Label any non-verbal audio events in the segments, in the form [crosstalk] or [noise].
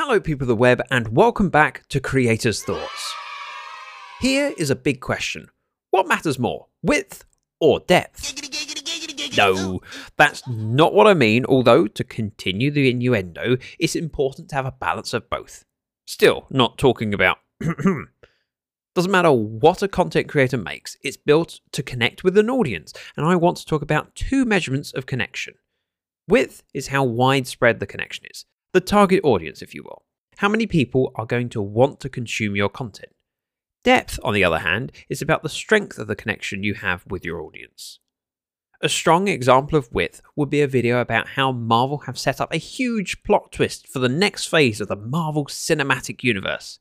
Hello, people of the web, and welcome back to Creators Thoughts. Here is a big question What matters more, width or depth? No, that's not what I mean, although, to continue the innuendo, it's important to have a balance of both. Still, not talking about. [clears throat] Doesn't matter what a content creator makes, it's built to connect with an audience, and I want to talk about two measurements of connection. Width is how widespread the connection is, the target audience, if you will. How many people are going to want to consume your content? Depth, on the other hand, is about the strength of the connection you have with your audience. A strong example of width would be a video about how Marvel have set up a huge plot twist for the next phase of the Marvel Cinematic Universe.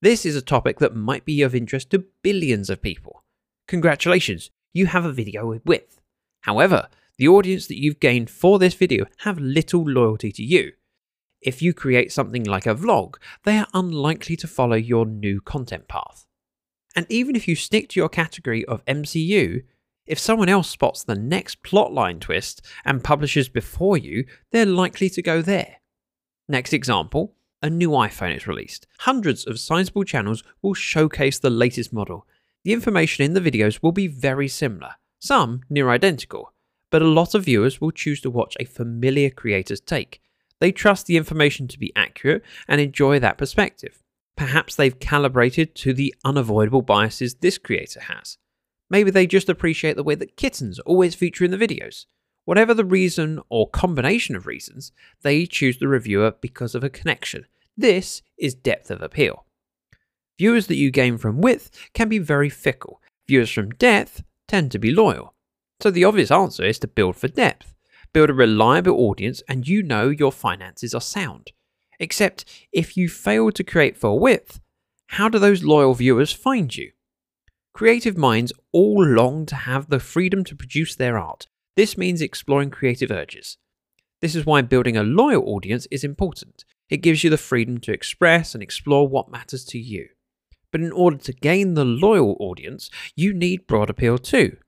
This is a topic that might be of interest to billions of people. Congratulations, you have a video with width. However, the audience that you've gained for this video have little loyalty to you. If you create something like a vlog, they are unlikely to follow your new content path. And even if you stick to your category of MCU, if someone else spots the next plotline twist and publishes before you, they're likely to go there. Next example a new iPhone is released. Hundreds of sizable channels will showcase the latest model. The information in the videos will be very similar, some near identical, but a lot of viewers will choose to watch a familiar creator's take. They trust the information to be accurate and enjoy that perspective. Perhaps they've calibrated to the unavoidable biases this creator has. Maybe they just appreciate the way that kittens always feature in the videos. Whatever the reason or combination of reasons, they choose the reviewer because of a connection. This is depth of appeal. Viewers that you gain from width can be very fickle. Viewers from depth tend to be loyal. So the obvious answer is to build for depth. Build a reliable audience and you know your finances are sound. Except if you fail to create for width, how do those loyal viewers find you? Creative minds all long to have the freedom to produce their art. This means exploring creative urges. This is why building a loyal audience is important. It gives you the freedom to express and explore what matters to you. But in order to gain the loyal audience, you need broad appeal too.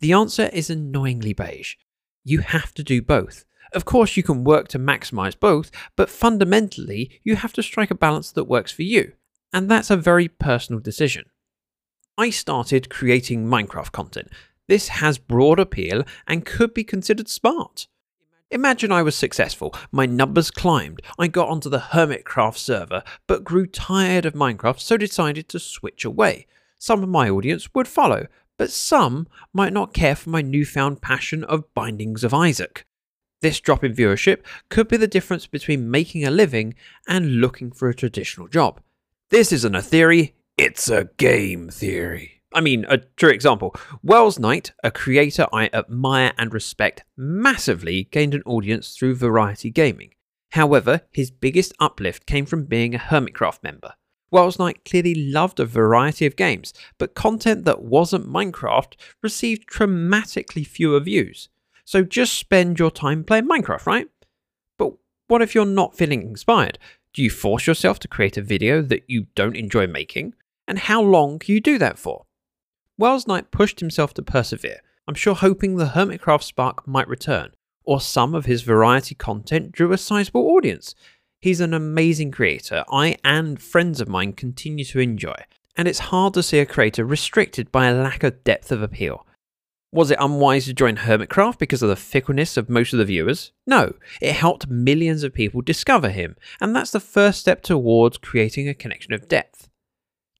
The answer is annoyingly beige. You have to do both. Of course, you can work to maximize both, but fundamentally, you have to strike a balance that works for you. And that's a very personal decision. I started creating Minecraft content. This has broad appeal and could be considered smart. Imagine I was successful, my numbers climbed, I got onto the Hermitcraft server, but grew tired of Minecraft so decided to switch away. Some of my audience would follow, but some might not care for my newfound passion of Bindings of Isaac. This drop in viewership could be the difference between making a living and looking for a traditional job. This isn't a theory, it's a game theory. I mean, a true example. Welsknight, a creator I admire and respect massively, gained an audience through Variety Gaming. However, his biggest uplift came from being a Hermitcraft member. Welsknight clearly loved a variety of games, but content that wasn't Minecraft received dramatically fewer views. So just spend your time playing Minecraft, right? But what if you're not feeling inspired? Do you force yourself to create a video that you don't enjoy making? And how long can you do that for? Welsknight pushed himself to persevere, I'm sure hoping the Hermitcraft spark might return, or some of his variety content drew a sizable audience. He's an amazing creator I and friends of mine continue to enjoy, and it's hard to see a creator restricted by a lack of depth of appeal. Was it unwise to join Hermitcraft because of the fickleness of most of the viewers? No, it helped millions of people discover him, and that's the first step towards creating a connection of depth.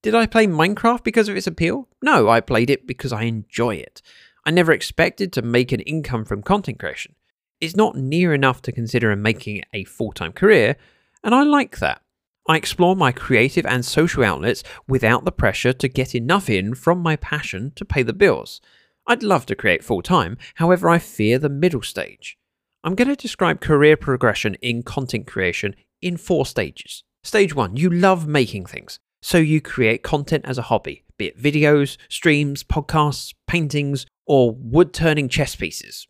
Did I play Minecraft because of its appeal? No, I played it because I enjoy it. I never expected to make an income from content creation. It's not near enough to consider making a full time career, and I like that. I explore my creative and social outlets without the pressure to get enough in from my passion to pay the bills. I'd love to create full time, however, I fear the middle stage. I'm going to describe career progression in content creation in four stages. Stage one, you love making things. So you create content as a hobby, be it videos, streams, podcasts, paintings, or wood turning chess pieces.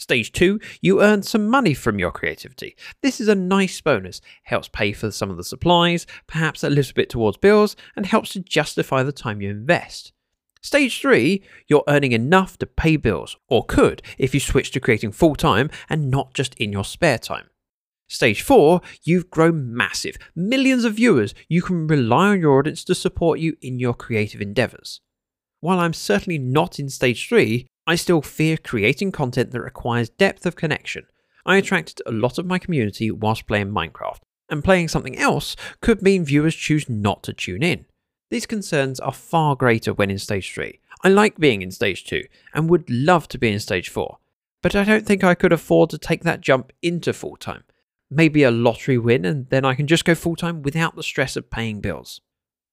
Stage 2, you earn some money from your creativity. This is a nice bonus, helps pay for some of the supplies, perhaps a little bit towards bills, and helps to justify the time you invest. Stage 3, you're earning enough to pay bills, or could if you switch to creating full time and not just in your spare time. Stage 4, you've grown massive. Millions of viewers. You can rely on your audience to support you in your creative endeavors. While I'm certainly not in stage 3, I still fear creating content that requires depth of connection. I attracted a lot of my community whilst playing Minecraft, and playing something else could mean viewers choose not to tune in. These concerns are far greater when in stage 3. I like being in stage 2 and would love to be in stage 4, but I don't think I could afford to take that jump into full time maybe a lottery win, and then I can just go full time without the stress of paying bills.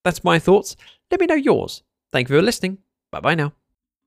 That's my thoughts. Let me know yours. Thank you for listening. Bye bye now.